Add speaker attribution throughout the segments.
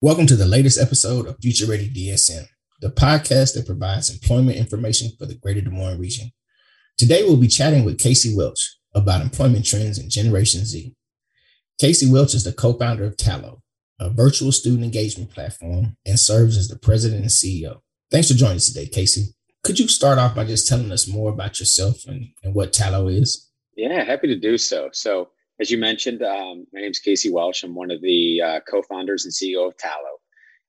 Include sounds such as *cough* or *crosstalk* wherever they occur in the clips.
Speaker 1: Welcome to the latest episode of Future Ready DSM, the podcast that provides employment information for the greater Des Moines region. Today, we'll be chatting with Casey Welch about employment trends in Generation Z. Casey Welch is the co founder of Tallo, a virtual student engagement platform, and serves as the president and CEO. Thanks for joining us today, Casey. Could you start off by just telling us more about yourself and, and what Tallo is?
Speaker 2: Yeah, happy to do so. So, as you mentioned, um, my name is Casey Welch. I'm one of the uh, co-founders and CEO of Tallo,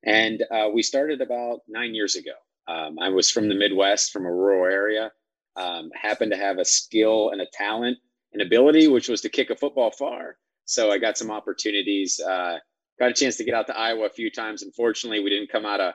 Speaker 2: and uh, we started about nine years ago. Um, I was from the Midwest, from a rural area. Um, happened to have a skill and a talent and ability, which was to kick a football far. So I got some opportunities. Uh, got a chance to get out to Iowa a few times. Unfortunately, we didn't come out of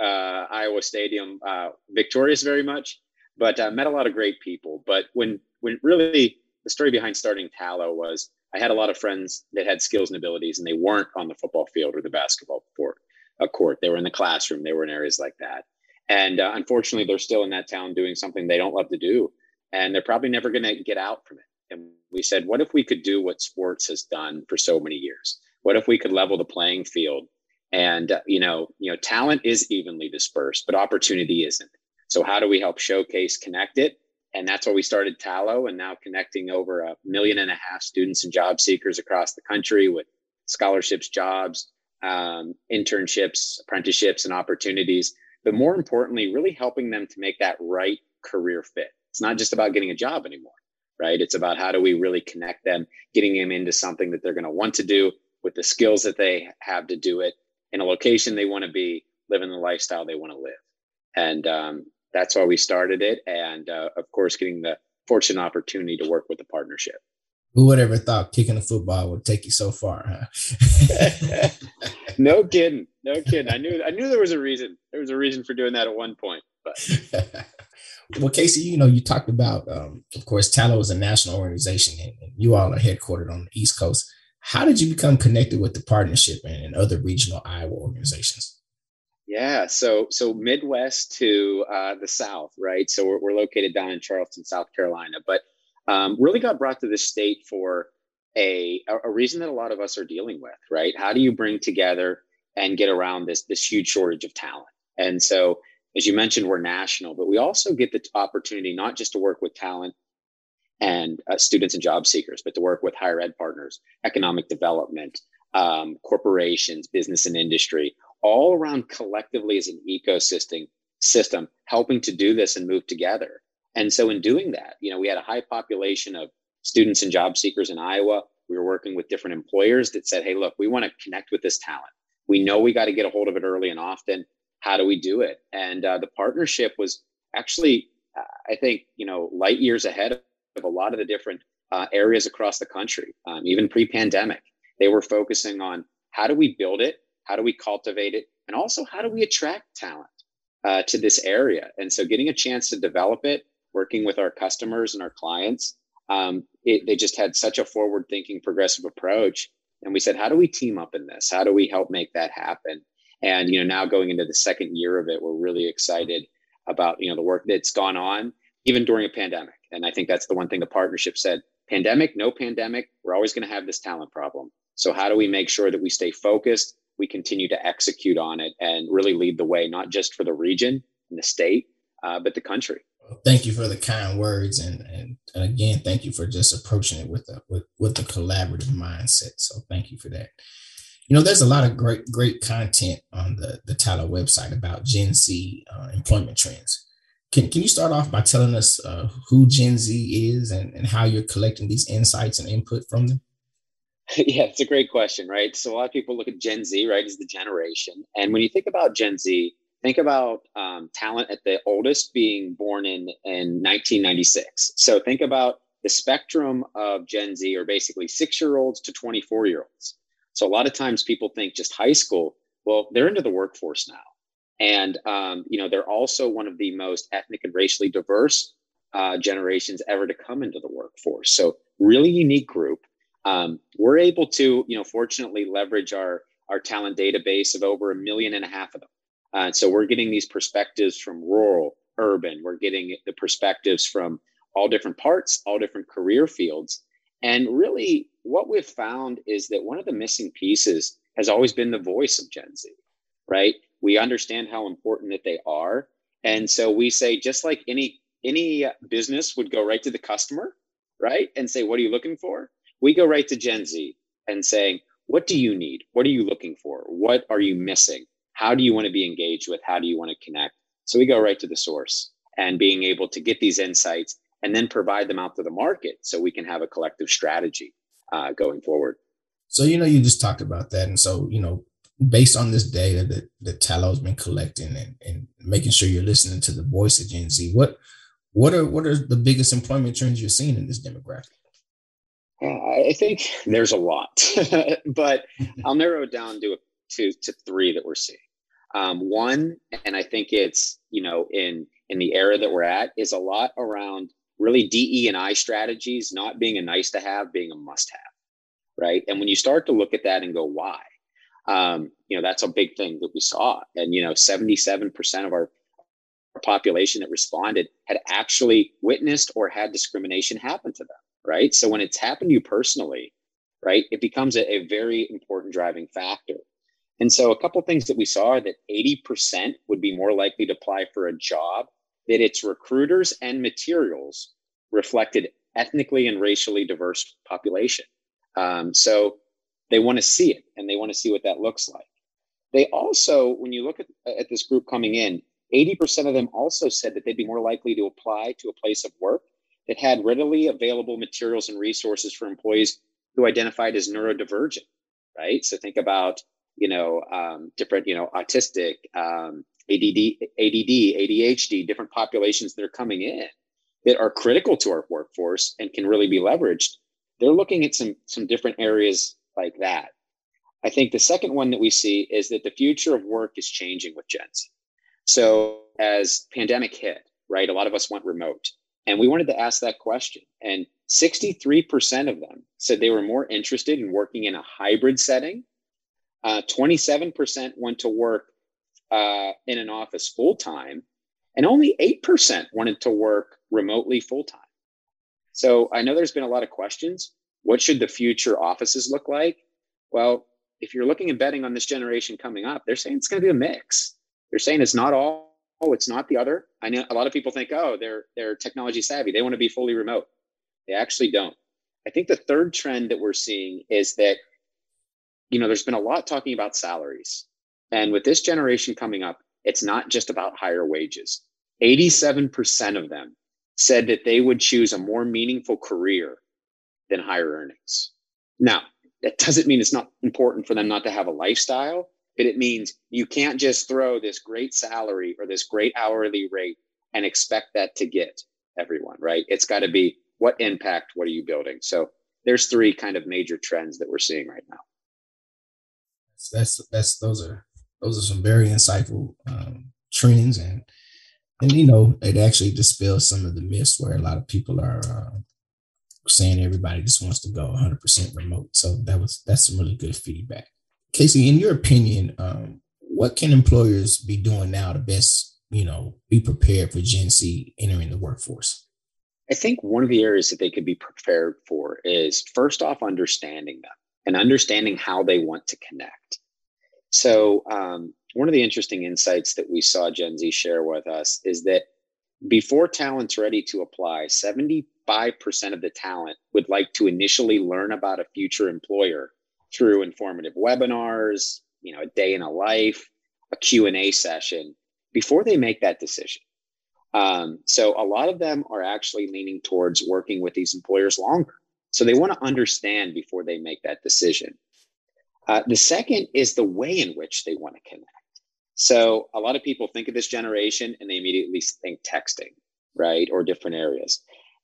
Speaker 2: uh, Iowa Stadium uh, victorious very much, but uh, met a lot of great people. But when when really the story behind starting Tallo was I had a lot of friends that had skills and abilities, and they weren't on the football field or the basketball court. A court. They were in the classroom. They were in areas like that. And uh, unfortunately, they're still in that town doing something they don't love to do, and they're probably never going to get out from it. And we said, what if we could do what sports has done for so many years? What if we could level the playing field? And uh, you know, you know, talent is evenly dispersed, but opportunity isn't. So how do we help showcase, connect it, and that's why we started Tallo and now connecting over a million and a half students and job seekers across the country with scholarships, jobs, um, internships, apprenticeships, and opportunities. But more importantly, really helping them to make that right career fit. It's not just about getting a job anymore, right? It's about how do we really connect them, getting them into something that they're going to want to do with the skills that they have to do it in a location they want to be, living the lifestyle they want to live. And um, that's why we started it. And uh, of course, getting the fortunate opportunity to work with the partnership.
Speaker 1: Who would ever thought kicking a football would take you so far, huh? *laughs*
Speaker 2: no kidding. No kidding. I knew I knew there was a reason. There was a reason for doing that at one point. But *laughs*
Speaker 1: well, Casey, you know, you talked about um, of course, Tallo is a national organization and you all are headquartered on the East Coast. How did you become connected with the partnership and, and other regional Iowa organizations?
Speaker 2: Yeah, so so Midwest to uh, the South, right? So we're, we're located down in Charleston, South Carolina, but um, really got brought to this state for a a reason that a lot of us are dealing with, right? How do you bring together and get around this this huge shortage of talent? And so, as you mentioned, we're national, but we also get the opportunity not just to work with talent and uh, students and job seekers, but to work with higher ed partners, economic development, um, corporations, business and industry, all around collectively as an ecosystem system helping to do this and move together. And so in doing that you know we had a high population of students and job seekers in iowa. We were working with different employers that said hey look we want to connect with this talent. We know we got to get a hold of it early and often. How do we do it? And uh, the partnership was actually i think you know light years ahead of a lot of the different uh, areas across the country. Um, even pre-pandemic they were focusing on how do we build it how do we cultivate it? And also, how do we attract talent uh, to this area? And so, getting a chance to develop it, working with our customers and our clients, um, it, they just had such a forward thinking, progressive approach. And we said, how do we team up in this? How do we help make that happen? And you know, now going into the second year of it, we're really excited about you know the work that's gone on, even during a pandemic. And I think that's the one thing the partnership said: pandemic, no pandemic, we're always going to have this talent problem. So how do we make sure that we stay focused we continue to execute on it and really lead the way, not just for the region and the state, uh, but the country.
Speaker 1: Thank you for the kind words, and, and, and again, thank you for just approaching it with a with with a collaborative mindset. So thank you for that. You know, there's a lot of great great content on the the Tallo website about Gen Z uh, employment trends. Can, can you start off by telling us uh, who Gen Z is and, and how you're collecting these insights and input from them? *laughs*
Speaker 2: Yeah, it's a great question, right? So a lot of people look at Gen Z, right, as the generation. And when you think about Gen Z, think about um, talent at the oldest being born in, in 1996. So think about the spectrum of Gen Z are basically six year olds to 24 year olds. So a lot of times people think just high school. Well, they're into the workforce now. And, um, you know, they're also one of the most ethnic and racially diverse uh, generations ever to come into the workforce. So really unique group um, we're able to, you know, fortunately leverage our our talent database of over a million and a half of them. Uh, so we're getting these perspectives from rural, urban. We're getting the perspectives from all different parts, all different career fields. And really, what we've found is that one of the missing pieces has always been the voice of Gen Z, right? We understand how important that they are. And so we say, just like any any business would go right to the customer, right? And say, what are you looking for? We go right to Gen Z and saying, what do you need? What are you looking for? What are you missing? How do you want to be engaged with? How do you want to connect? So we go right to the source and being able to get these insights and then provide them out to the market so we can have a collective strategy uh, going forward.
Speaker 1: So, you know, you just talked about that. And so, you know, based on this data that, that Tallo's been collecting and, and making sure you're listening to the voice of Gen Z, what what are what are the biggest employment trends you're seeing in this demographic?
Speaker 2: I think there's a lot, *laughs* but I'll narrow it down to, to to three that we're seeing. Um, one, and I think it's you know in in the era that we're at, is a lot around really DE and I strategies not being a nice to have, being a must have, right? And when you start to look at that and go, why? Um, you know, that's a big thing that we saw. And you know, 77% of our population that responded had actually witnessed or had discrimination happen to them, right? So when it's happened to you personally, right, it becomes a, a very important driving factor. And so a couple things that we saw are that 80% would be more likely to apply for a job that its recruiters and materials reflected ethnically and racially diverse population. Um, so they want to see it and they want to see what that looks like. They also, when you look at, at this group coming in, 80% of them also said that they'd be more likely to apply to a place of work that had readily available materials and resources for employees who identified as neurodivergent, right? So think about, you know, um, different, you know, autistic, um, ADD, ADD, ADHD, different populations that are coming in that are critical to our workforce and can really be leveraged. They're looking at some some different areas like that. I think the second one that we see is that the future of work is changing with Gen Z. So as pandemic hit, right, a lot of us went remote and we wanted to ask that question. And 63% of them said they were more interested in working in a hybrid setting. Uh, 27% went to work uh, in an office full time, and only 8% wanted to work remotely full time. So I know there's been a lot of questions. What should the future offices look like? Well, if you're looking and betting on this generation coming up, they're saying it's going to be a mix. They're saying it's not all, oh, it's not the other. I know a lot of people think, oh, they're they're technology savvy. They want to be fully remote. They actually don't. I think the third trend that we're seeing is that, you know, there's been a lot talking about salaries. And with this generation coming up, it's not just about higher wages. 87% of them said that they would choose a more meaningful career than higher earnings. Now, that doesn't mean it's not important for them not to have a lifestyle, but it means you can't just throw this great salary or this great hourly rate and expect that to get everyone, right? It's got to be what impact, what are you building? So there's three kind of major trends that we're seeing right now.
Speaker 1: That's that's those are those are some very insightful um, trends and and you know it actually dispels some of the myths where a lot of people are uh, saying everybody just wants to go 100% remote so that was that's some really good feedback casey in your opinion um, what can employers be doing now to best you know be prepared for gen z entering the workforce?
Speaker 2: I think one of the areas that they could be prepared for is first off understanding them and understanding how they want to connect. So, um, one of the interesting insights that we saw Gen Z share with us is that before talent's ready to apply, 75% of the talent would like to initially learn about a future employer through informative webinars, you know, a day in a life, a Q&A session before they make that decision. Um, so a lot of them are actually leaning towards working with these employers longer. So they want to understand before they make that decision. Uh, the second is the way in which they want to connect. So a lot of people think of this generation and they immediately think texting, right, or different areas.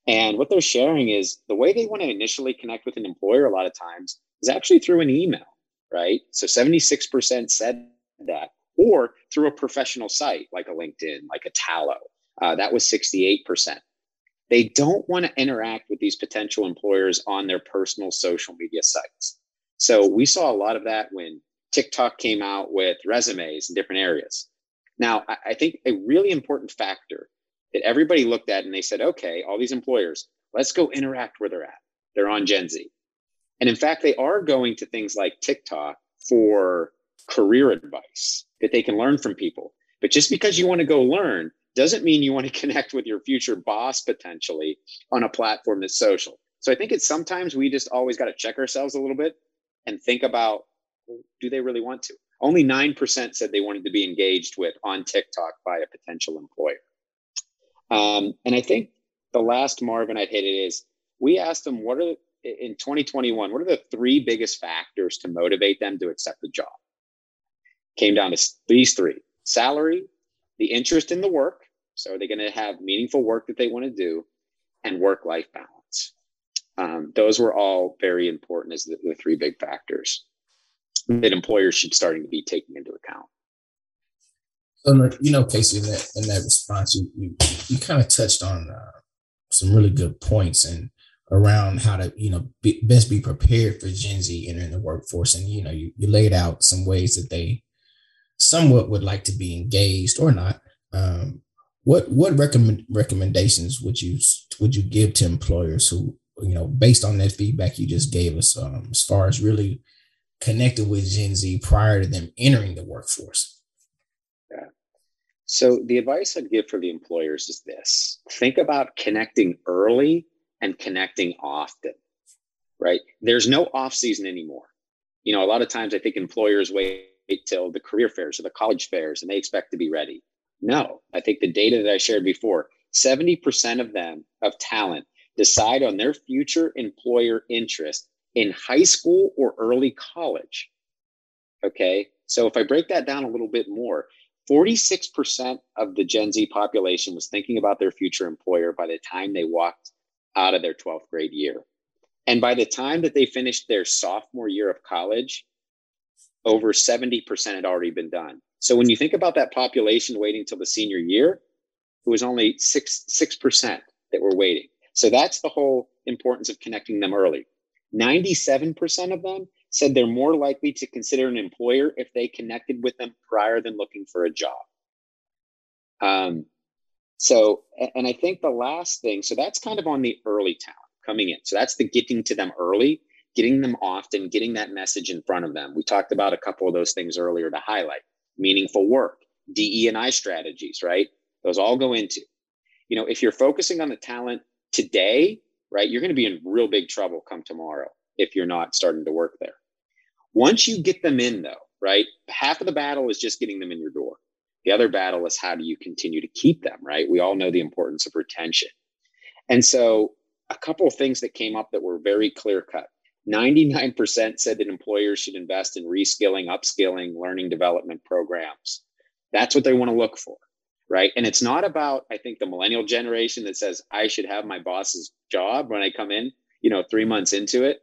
Speaker 2: And what they're sharing is the way they want to initially connect with an employer a lot of times is actually through an email, right? So 76% said that, or through a professional site like a LinkedIn, like a Tallo. Uh, that was 68%. They don't want to interact with these potential employers on their personal social media sites. So we saw a lot of that when TikTok came out with resumes in different areas. Now, I think a really important factor that everybody looked at and they said, okay, all these employers, let's go interact where they're at. They're on Gen Z. And in fact, they are going to things like TikTok for career advice that they can learn from people. But just because you want to go learn doesn't mean you want to *laughs* connect with your future boss potentially on a platform that's social. So I think it's sometimes we just always got to check ourselves a little bit and think about do they really want to? Only 9% said they wanted to be engaged with on TikTok by a potential employer. Um, and I think the last Marvin I'd hit it is we asked them what are in 2021 what are the three biggest factors to motivate them to accept the job? Came down to these three salary the interest in the work so are they going to have meaningful work that they want to do and work life balance. Um, those were all very important as the, the three big factors that employers should starting to be taking into account.
Speaker 1: So, you know, Casey, in that, in that response, you, you, you kind of touched on uh, some really good points and around how to, you know, be, best be prepared for Gen Z entering the workforce. And, you know, you, you laid out some ways that they somewhat would like to be engaged or not. Um, what what recommend recommendations would you would you give to employers who you know based on that feedback you just gave us um, as far as really connecting with Gen Z prior to them entering the workforce?
Speaker 2: So, the advice I'd give for the employers is this think about connecting early and connecting often, right? There's no off season anymore. You know, a lot of times I think employers wait till the career fairs or the college fairs and they expect to be ready. No, I think the data that I shared before 70% of them, of talent, decide on their future employer interest in high school or early college. Okay. So if I break that down a little bit more, 46% of the Gen Z population was thinking about their future employer by the time they walked out of their 12th grade year. And by the time that they finished their sophomore year of college, over 70% had already been done. So when you think about that population waiting till the senior year, it was only six, 6% that were waiting. So that's the whole importance of connecting them early. 97% of them said they're more likely to consider an employer if they connected with them prior than looking for a job. Um, so, and I think the last thing, so that's kind of on the early talent coming in. So that's the getting to them early, getting them often, getting that message in front of them. We talked about a couple of those things earlier to highlight meaningful work, DE and I strategies, right? Those all go into, you know, if you're focusing on the talent today, right, you're going to be in real big trouble come tomorrow if you're not starting to work there. Once you get them in, though, right, half of the battle is just getting them in your door. The other battle is how do you continue to keep them, right? We all know the importance of retention. And so, a couple of things that came up that were very clear cut 99% said that employers should invest in reskilling, upskilling, learning development programs. That's what they want to look for, right? And it's not about, I think, the millennial generation that says, I should have my boss's job when I come in, you know, three months into it.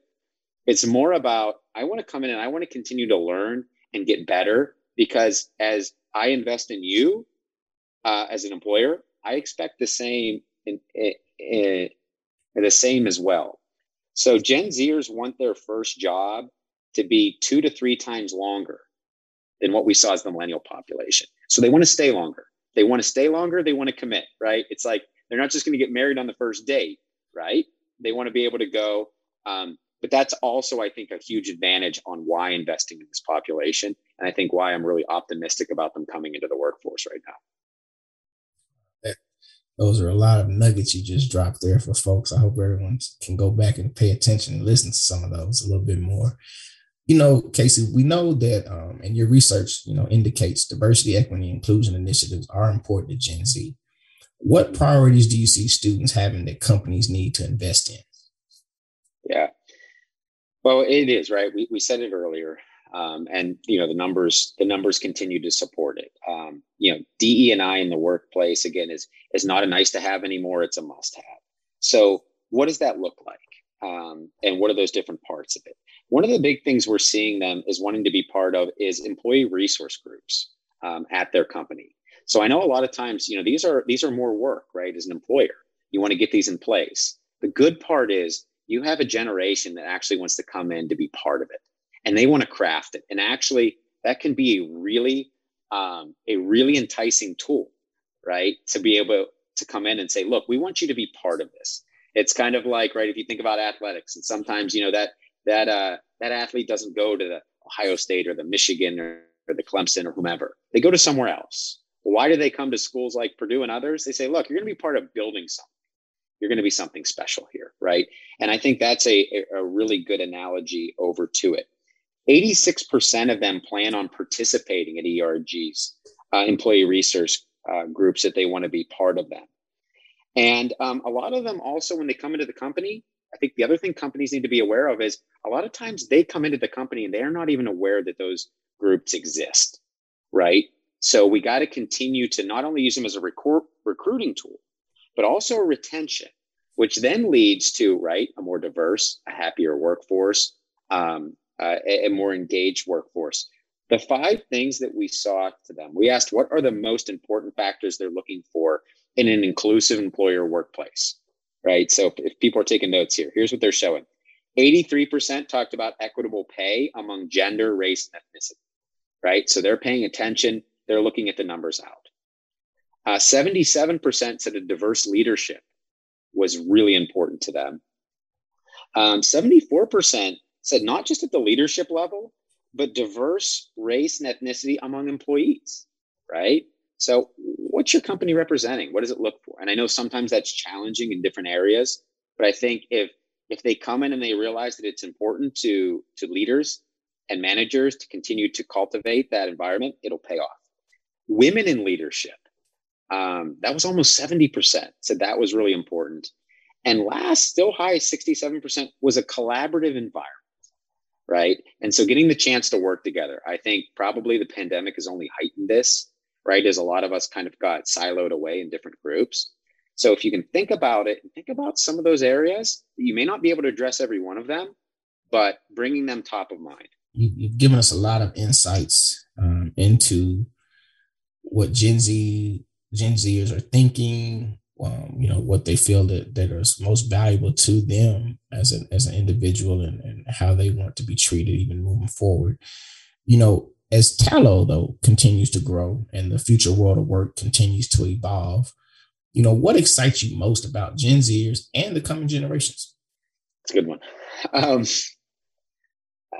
Speaker 2: It's more about I want to come in and I want to continue to learn and get better because as I invest in you uh, as an employer, I expect the same in, in, in, the same as well. So Gen Zers want their first job to be two to three times longer than what we saw as the millennial population. So they want to stay longer. They want to stay longer. They want to commit, right? It's like they're not just going to get married on the first date, right? They want to be able to go um, but that's also, I think, a huge advantage on why investing in this population. And I think why I'm really optimistic about them coming into the workforce right now.
Speaker 1: Those are a lot of nuggets you just dropped there for folks. I hope everyone can go back and pay attention and listen to some of those a little bit more. You know, Casey, we know that, um, and your research, you know, indicates diversity, equity, inclusion initiatives are important to Gen Z. What priorities do you see students having that companies need to invest in?
Speaker 2: Yeah, well, it is right. We, we said it earlier, um, and you know the numbers the numbers continue to support it. Um, you know, DE and I in the workplace again is is not a nice to have anymore. It's a must have. So, what does that look like? Um, and what are those different parts of it? One of the big things we're seeing them is wanting to be part of is employee resource groups um, at their company. So I know a lot of times, you know, these are these are more work, right? As an employer, you want to get these in place. The good part is you have a generation that actually wants to come in to be part of it and they want to craft it and actually that can be a really um, a really enticing tool right to be able to come in and say look we want you to be part of this it's kind of like right if you think about athletics and sometimes you know that that uh that athlete doesn't go to the Ohio State or the Michigan or, or the Clemson or whomever. They go to somewhere else. Why do they come to schools like Purdue and others? They say, look, you're going to be part of building something. You're going to be something special here, right? And I think that's a, a really good analogy over to it. 86% of them plan on participating at ERGs, uh, employee research uh, groups, that they want to be part of them. And um, a lot of them also, when they come into the company, I think the other thing companies need to be aware of is a lot of times they come into the company and they're not even aware that those groups exist, right? So we got to continue to not only use them as a recruiting tool, but also retention, which then leads to right a more diverse, a happier workforce, um, uh, a, a more engaged workforce. The five things that we saw to them, we asked what are the most important factors they're looking for in an inclusive employer workplace, right? So if people are taking notes here, here's what they're showing. 83% talked about equitable pay among gender, race, and ethnicity, right? So they're paying attention, they're looking at the numbers out. Uh, 77% said a diverse leadership was really important to them. Um, 74% said not just at the leadership level, but diverse race and ethnicity among employees, right? So, what's your company representing? What does it look for? And I know sometimes that's challenging in different areas, but I think if if they come in and they realize that it's important to to leaders and managers to continue to cultivate that environment, it'll pay off. Women in leadership, um, that was almost seventy percent said that was really important. And last, still high, sixty-seven percent was a collaborative environment right? And so getting the chance to work together, I think probably the pandemic has only heightened this right? As a lot of us kind of got siloed away in different groups. So if you can think about it, and think about some of those areas, you may not be able to address every one of them, but bringing them top of mind.
Speaker 1: You've given us a lot of insights um, into what Gen Z Gen Zers are thinking, um, you know, what they feel that, that is most valuable to them as an as an individual and, and how they want to be treated even moving forward. You know, as Tallo, though, continues to grow and the future world of work continues to evolve, you know, what excites you most about Gen Zers and the coming generations?
Speaker 2: It's a good one. Um,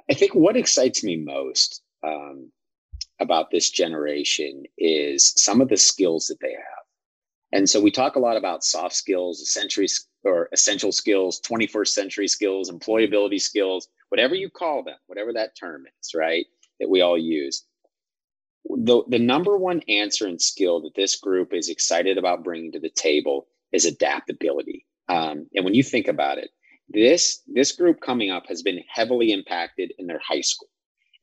Speaker 2: I think what excites me most um, about this generation is some of the skills that they have. And so we talk a lot about soft skills, century or essential skills, 21st century skills, employability skills, whatever you call them, whatever that term is, right? that we all use. The, the number one answer and skill that this group is excited about bringing to the table is adaptability. Um, and when you think about it, this this group coming up has been heavily impacted in their high school,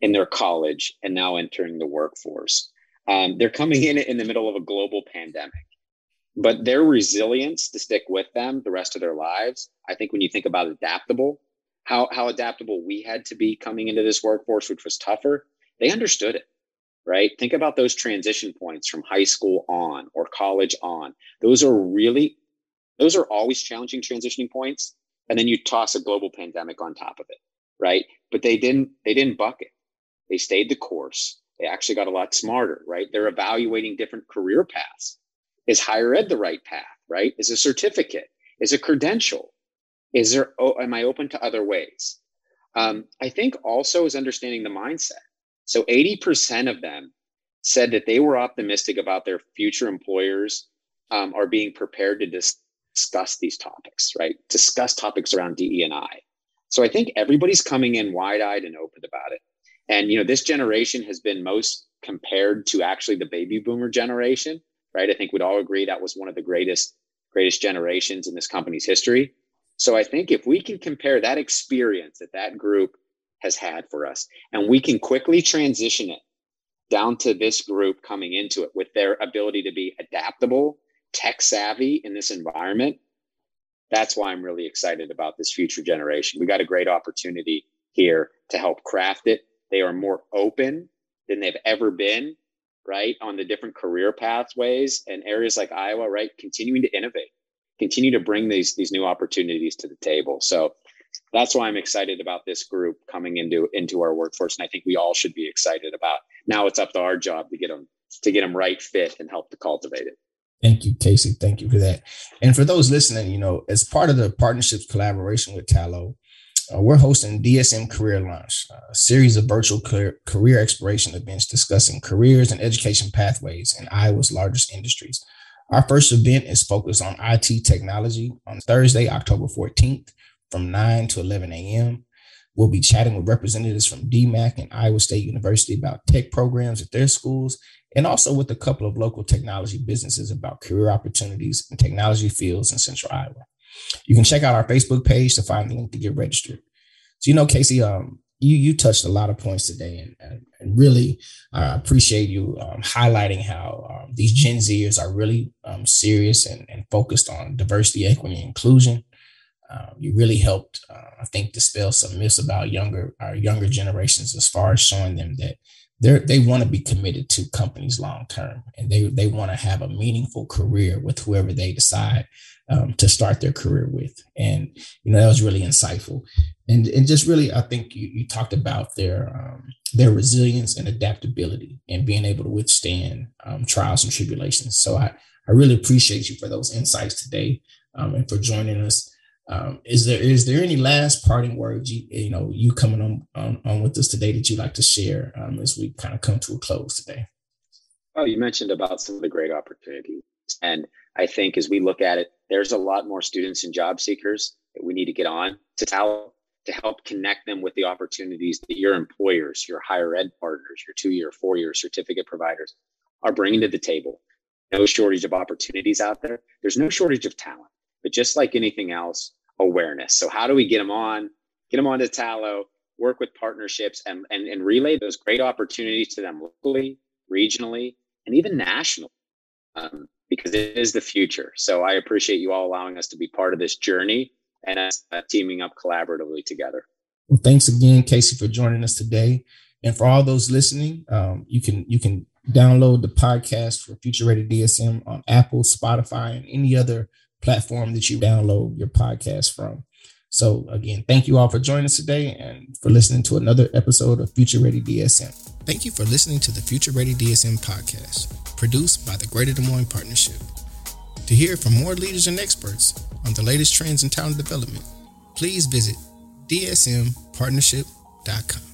Speaker 2: in their college, and now entering the workforce. Um, they're coming in in the middle of a global pandemic, but their resilience to stick with them the rest of their lives. I think when you think about adaptable, how how adaptable we had to be coming into this workforce, which was tougher, they understood it. Right. Think about those transition points from high school on or college on. Those are really, those are always challenging transitioning points. And then you toss a global pandemic on top of it. Right. But they didn't, they didn't buck it. They stayed the course. They actually got a lot smarter. Right. They're evaluating different career paths. Is higher ed the right path? Right. Is a certificate? Is a credential? is there oh, am i open to other ways um, i think also is understanding the mindset so 80% of them said that they were optimistic about their future employers um, are being prepared to dis- discuss these topics right discuss topics around de and i so i think everybody's coming in wide-eyed and open about it and you know this generation has been most compared to actually the baby boomer generation right i think we'd all agree that was one of the greatest greatest generations in this company's history so I think if we can compare that experience that that group has had for us and we can quickly transition it down to this group coming into it with their ability to be adaptable, tech savvy in this environment, that's why I'm really excited about this future generation. We got a great opportunity here to help craft it. They are more open than they've ever been, right? On the different career pathways and areas like Iowa, right? Continuing to innovate continue to bring these these new opportunities to the table. So that's why I'm excited about this group coming into into our workforce, and I think we all should be excited about. Now it's up to our job to get them to get them right fit and help to cultivate it.
Speaker 1: Thank you, Casey. Thank you for that. And for those listening, you know, as part of the partnerships collaboration with Tallo, uh, we're hosting DSM Career Launch, a series of virtual career, career exploration events discussing careers and education pathways in Iowa's largest industries. Our first event is focused on IT technology on Thursday, October 14th from 9 to 11 a.m. We'll be chatting with representatives from DMACC and Iowa State University about tech programs at their schools, and also with a couple of local technology businesses about career opportunities in technology fields in Central Iowa. You can check out our Facebook page to find the link to get registered. So, you know, Casey, um, you you touched a lot of points today, and, and, really I appreciate you um, highlighting how um, these Gen Zers are really um, serious and, and, focused on diversity, equity, and inclusion. Um, you really helped, uh, I think, dispel some myths about younger our younger generations as far as showing them that they they want to be committed to companies long term, and they they want to have a meaningful career with whoever they decide um, to start their career with. And, you know, that was really insightful. And, and just really, I think you, you talked about their, um, their resilience and adaptability and being able to withstand um, trials and tribulations. So I, I really appreciate you for those insights today um, and for joining us. Um, is there is there any last parting words you you know you coming on on, on with us today that you'd like to share um, as we kind of come to a close today?
Speaker 2: Oh, you mentioned about some of the great opportunities, and I think as we look at it, there's a lot more students and job seekers that we need to get on to Tallo to help connect them with the opportunities that your employers, your higher ed partners, your two year, four year certificate providers are bringing to the table. No shortage of opportunities out there. There's no shortage of talent, but just like anything else, awareness. So how do we get them on, get them onto Tallo, work with partnerships and, and, and relay those great opportunities to them locally, regionally, and even nationally? Um, because it is the future. So I appreciate you all allowing us to be part of this journey and us uh, teaming up collaboratively together.
Speaker 1: Well, thanks again, Casey, for joining us today. And for all those listening, um, you can you can download the podcast for Future Ready DSM on Apple, Spotify, and any other platform that you download your podcast from. So again, thank you all for joining us today and for listening to another episode of Future Ready DSM. Thank you for listening to the Future Ready DSM podcast produced by the Greater Des Moines Partnership. To hear from more leaders and experts on the latest trends in talent development, please visit dsmpartnership.com.